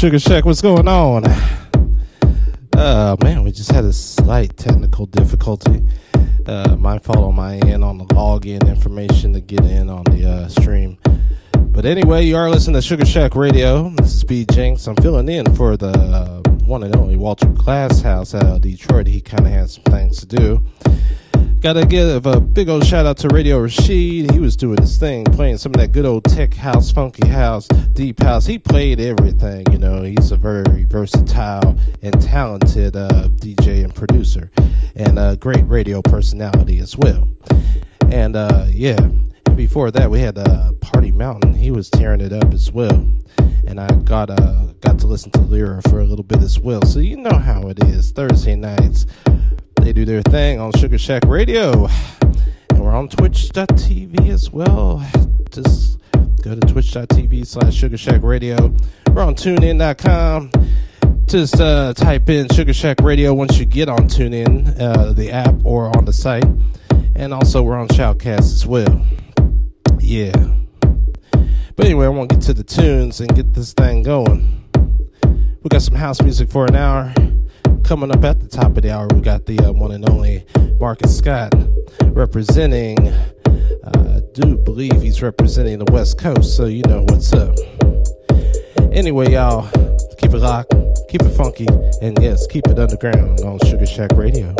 Sugar Shack, what's going on? Uh, man, we just had a slight technical difficulty. Uh, my fault on my end on the login information to get in on the uh, stream. But anyway, you are listening to Sugar Shack Radio. This is B Jinx. I'm filling in for the uh, one and only Walter Glasshouse out of Detroit. He kind of had some things to do. Gotta give a big old shout out to Radio Rashid. He was doing his thing, playing some of that good old tech house, funky house, deep house. He played everything, you know. He's a very versatile and talented uh, DJ and producer, and a great radio personality as well. And uh, yeah, and before that we had uh, Party Mountain. He was tearing it up as well. And I got uh, got to listen to Lyra for a little bit as well. So you know how it is. Thursday nights they do their thing on Sugar Shack Radio. And we're on twitch.tv as well. Just go to twitch.tv slash Sugar Shack Radio. We're on tunein.com. Just uh, type in Sugar Shack Radio once you get on TuneIn, uh, the app, or on the site. And also, we're on Shoutcast as well. Yeah. But anyway, I want to get to the tunes and get this thing going. We got some house music for an hour. Coming up at the top of the hour, we got the uh, one and only Marcus Scott representing. Uh, I do believe he's representing the West Coast, so you know what's up. Anyway, y'all, keep it locked, keep it funky, and yes, keep it underground on Sugar Shack Radio.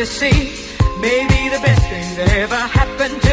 to see. Maybe the best thing that ever happened to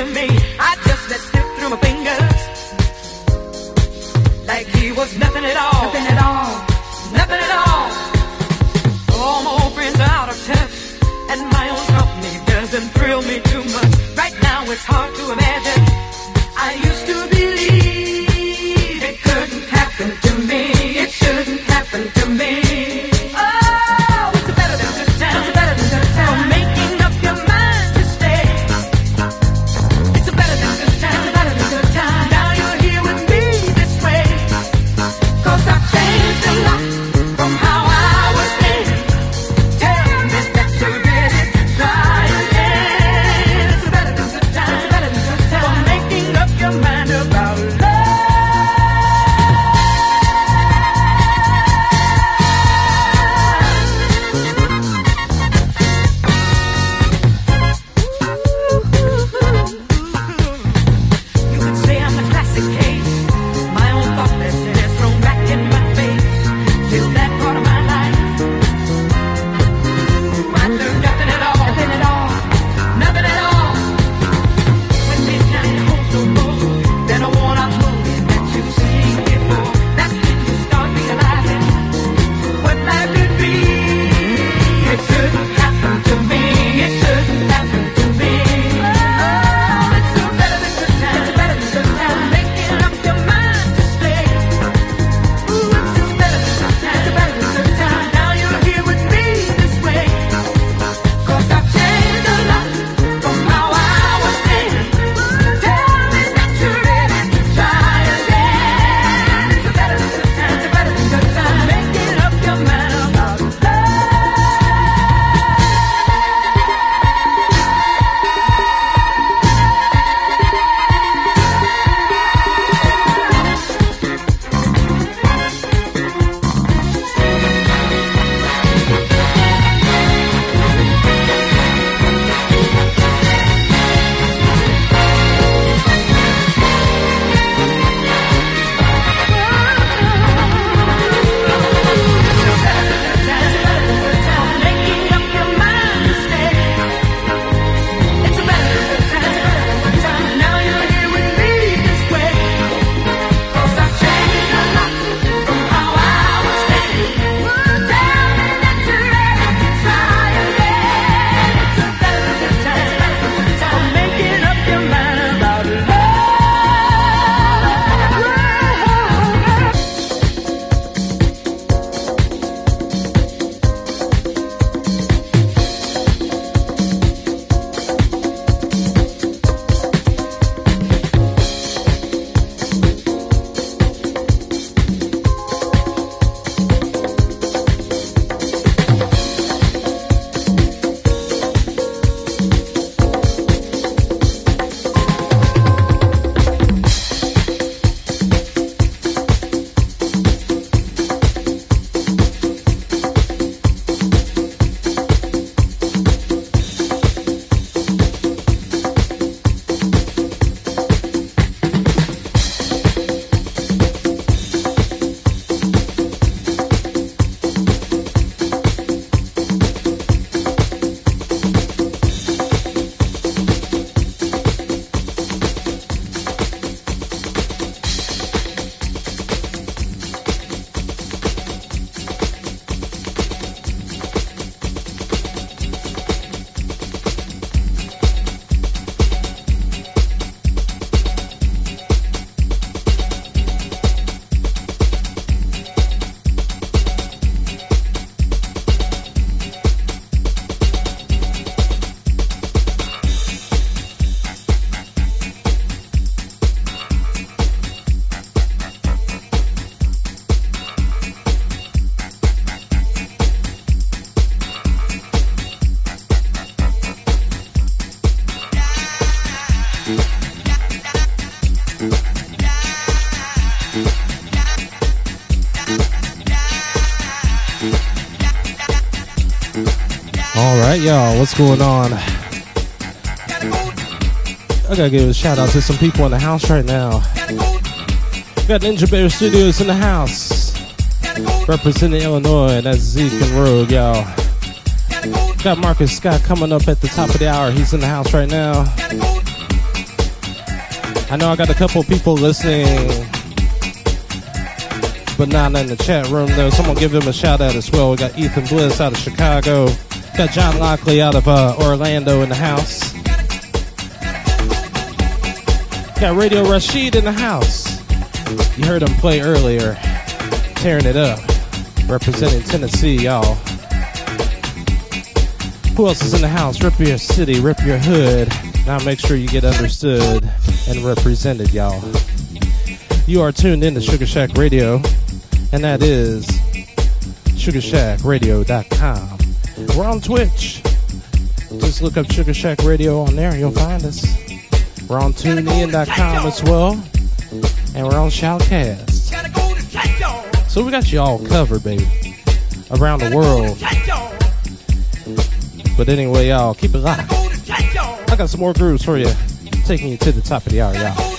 Y'all, what's going on? I gotta give a shout out to some people in the house right now. Got Ninja Bear Studios in the house. Representing Illinois, that's Zeke and Rogue, y'all. Got Marcus Scott coming up at the top of the hour. He's in the house right now. I know I got a couple people listening, but not in the chat room though. Someone give them a shout out as well. We got Ethan Bliss out of Chicago. Got John Lockley out of uh, Orlando in the house. Got Radio Rashid in the house. You heard him play earlier, tearing it up, representing Tennessee, y'all. Who else is in the house? Rip your city, rip your hood. Now make sure you get understood and represented, y'all. You are tuned in to Sugar Shack Radio, and that is SugarShackRadio.com. We're on Twitch. Just look up Sugar Shack Radio on there, and you'll find us. We're on TuneIn.com as well, and we're on Shoutcast. So we got you all covered, baby, around the world. But anyway, y'all, keep it locked. I got some more grooves for you, taking you to the top of the hour, y'all.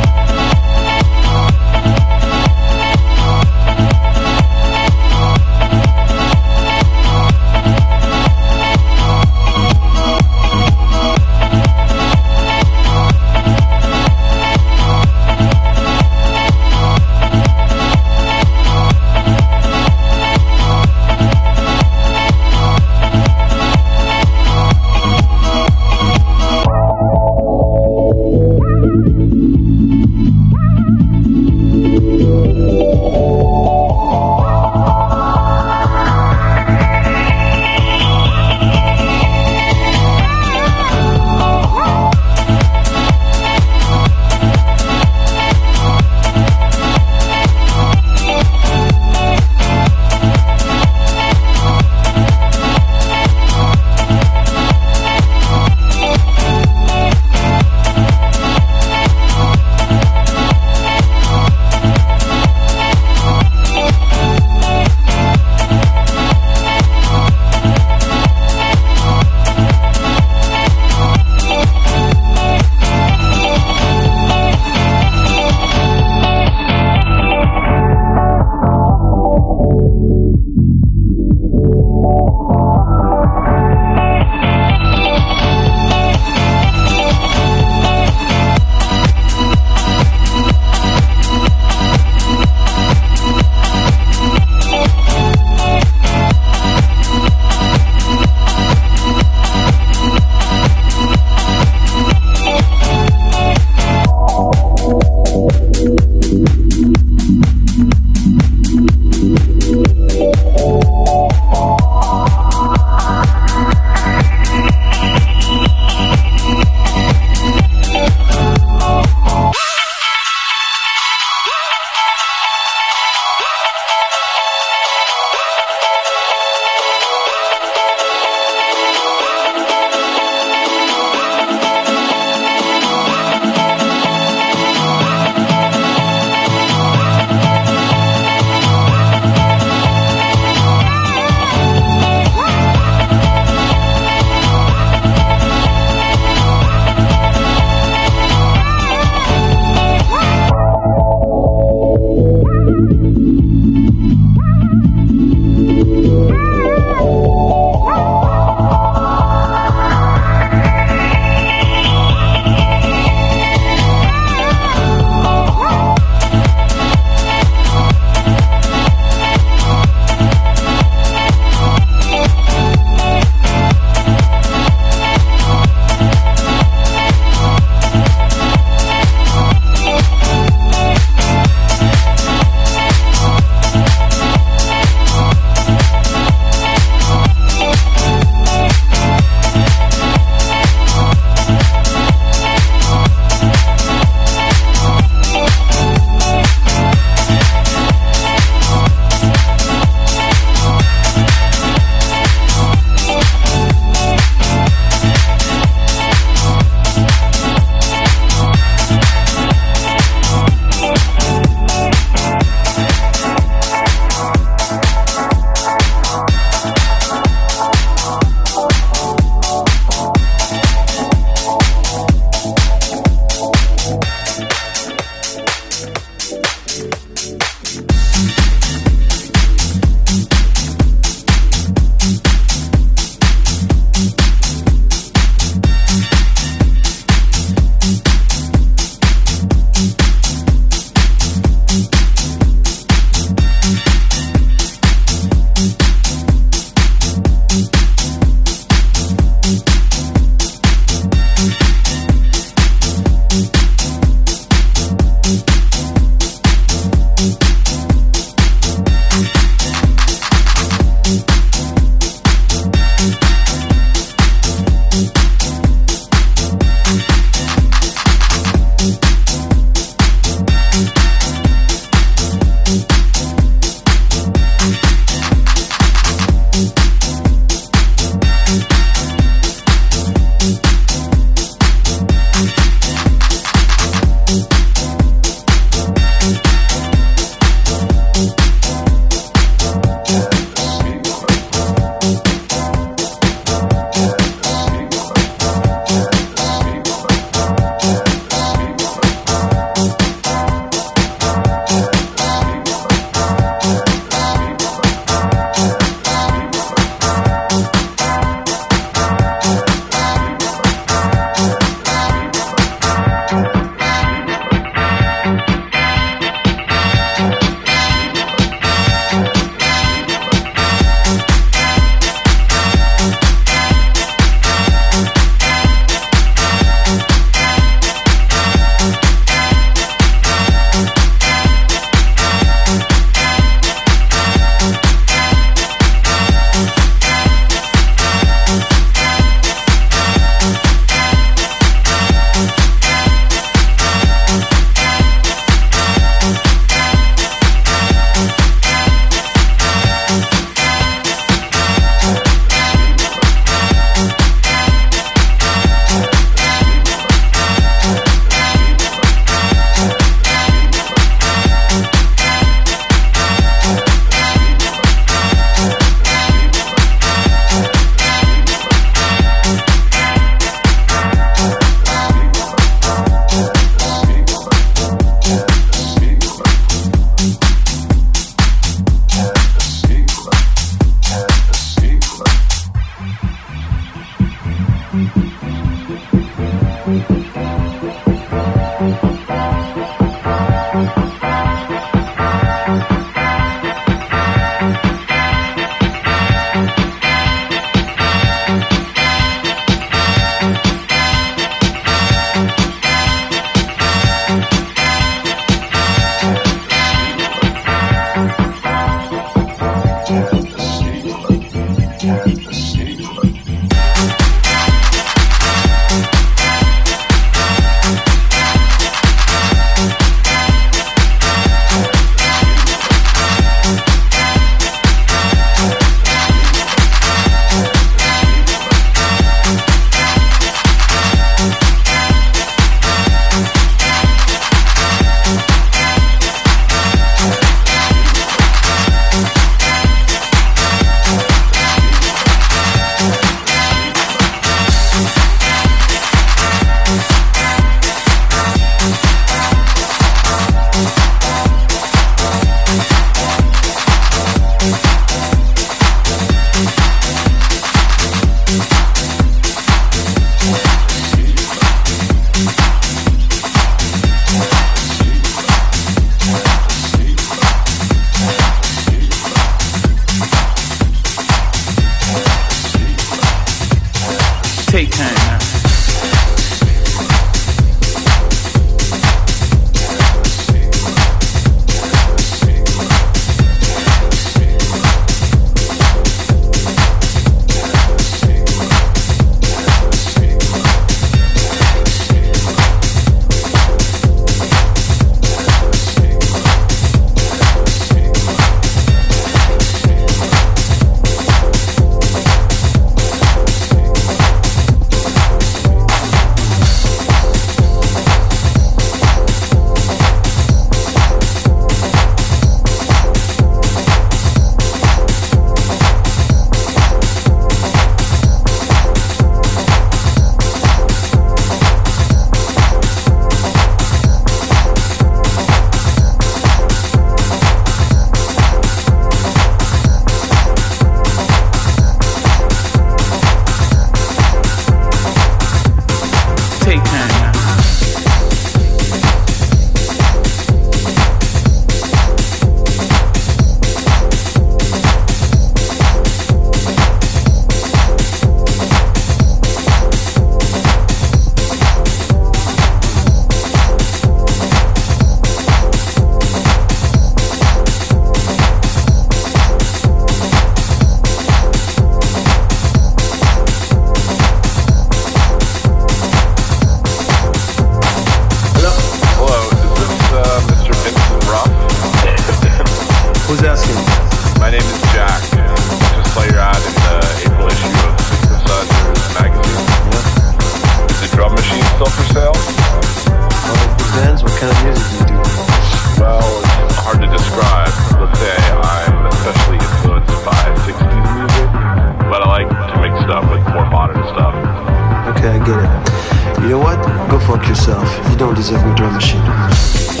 yourself. You don't deserve a drum machine.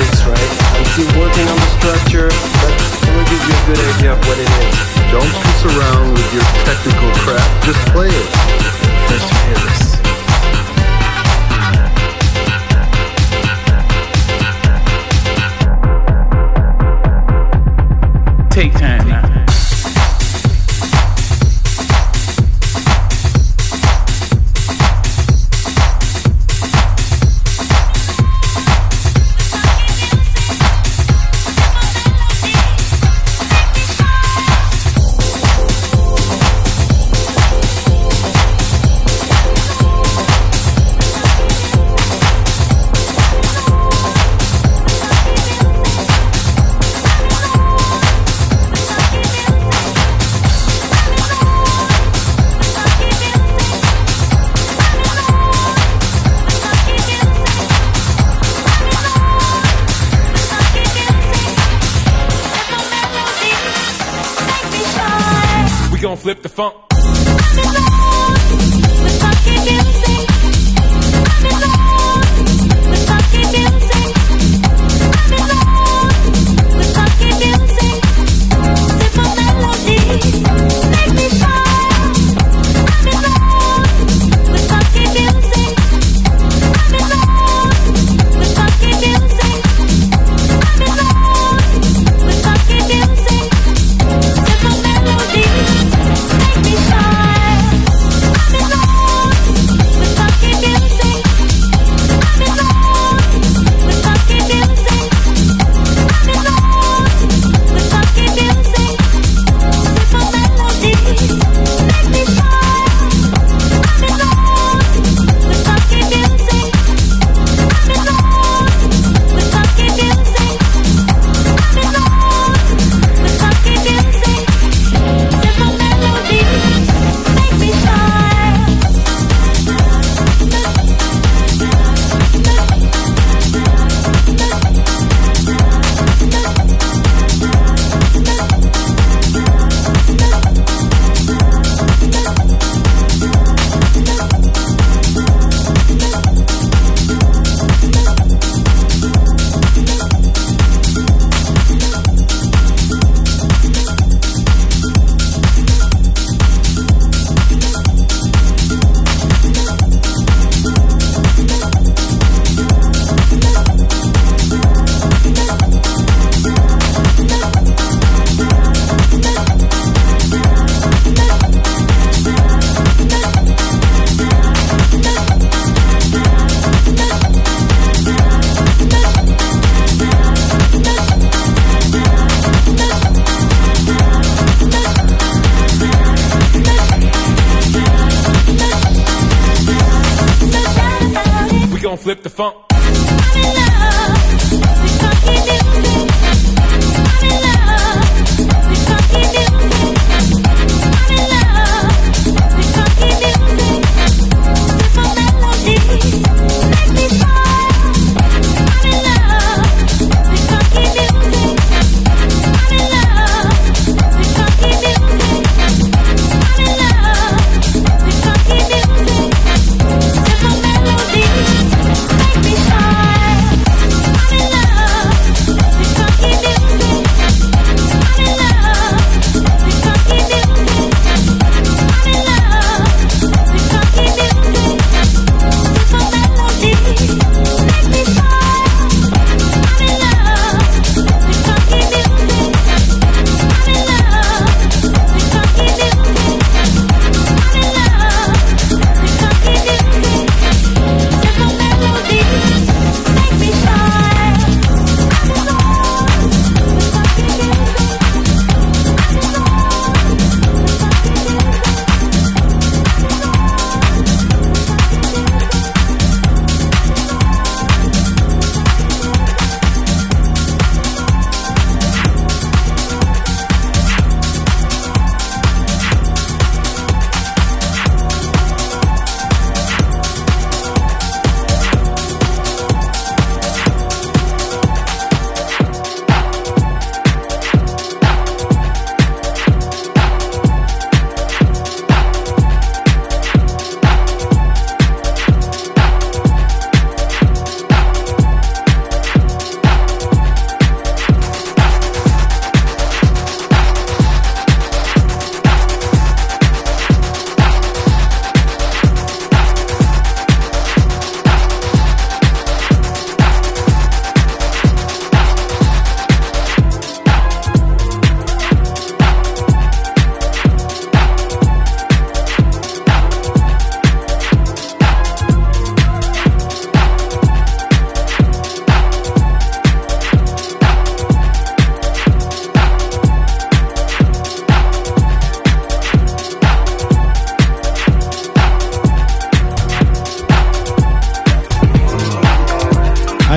this, right? And keep working on the structure. That's going to give you a good idea of what it is. Don't piss around with your technical crap. Just play it. Let's hear this.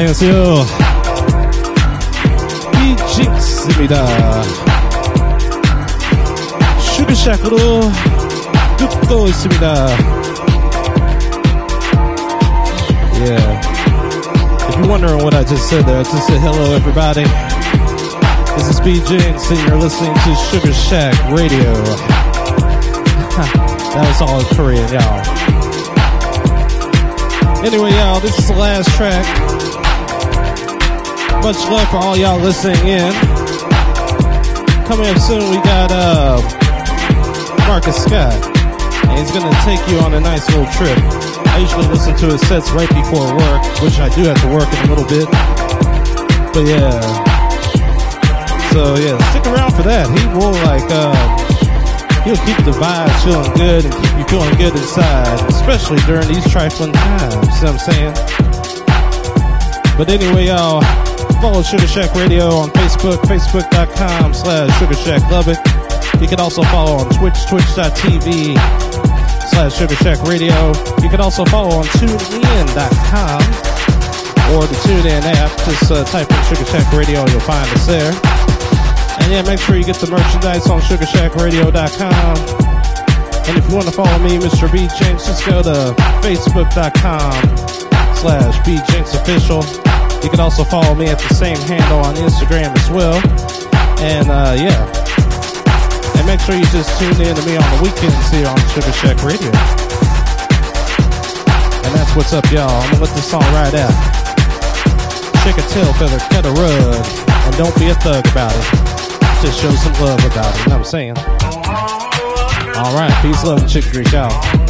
안녕하세요. 이직스입니다. 슈그샥으로 듣고 있습니다. Yeah. If you're wondering what I just said there, I just said hello everybody. This is B Jinx and you're listening to Sugar Shack Radio. that was all in Korean, y'all. Anyway, y'all, this is the last track. much love for all y'all listening in. Coming up soon, we got uh, Marcus Scott. And he's going to take you on a nice little trip. I usually listen to his sets right before work, which I do have to work in a little bit. But yeah. So yeah, stick around for that. He will like, um, he'll keep the vibes feeling good and keep you feeling good inside, especially during these trifling times. You know what I'm saying? But anyway, y'all, follow Sugar Shack Radio on Facebook, facebook.com slash Sugar Shack Lubbock. You can also follow on Twitch, twitch.tv slash Sugar Shack Radio. You can also follow on TuneIn.com or the TuneIn app. Just uh, type in Sugar Shack Radio and you'll find us there. And yeah, make sure you get the merchandise on SugarShackRadio.com. And if you want to follow me, Mr. B Jinx, just go to Facebook.com slash B Jinx Official. You can also follow me at the same handle on Instagram as well. And uh, yeah. And make sure you just tune in to me on the weekends here on Sugar Shack Radio. And that's what's up, y'all. I'm gonna let this song ride out. Shake a tail feather, cut a rug, and don't be a thug about it. Just show some love about it. You know what I'm saying? All right, peace, love, and chicken grease, y'all.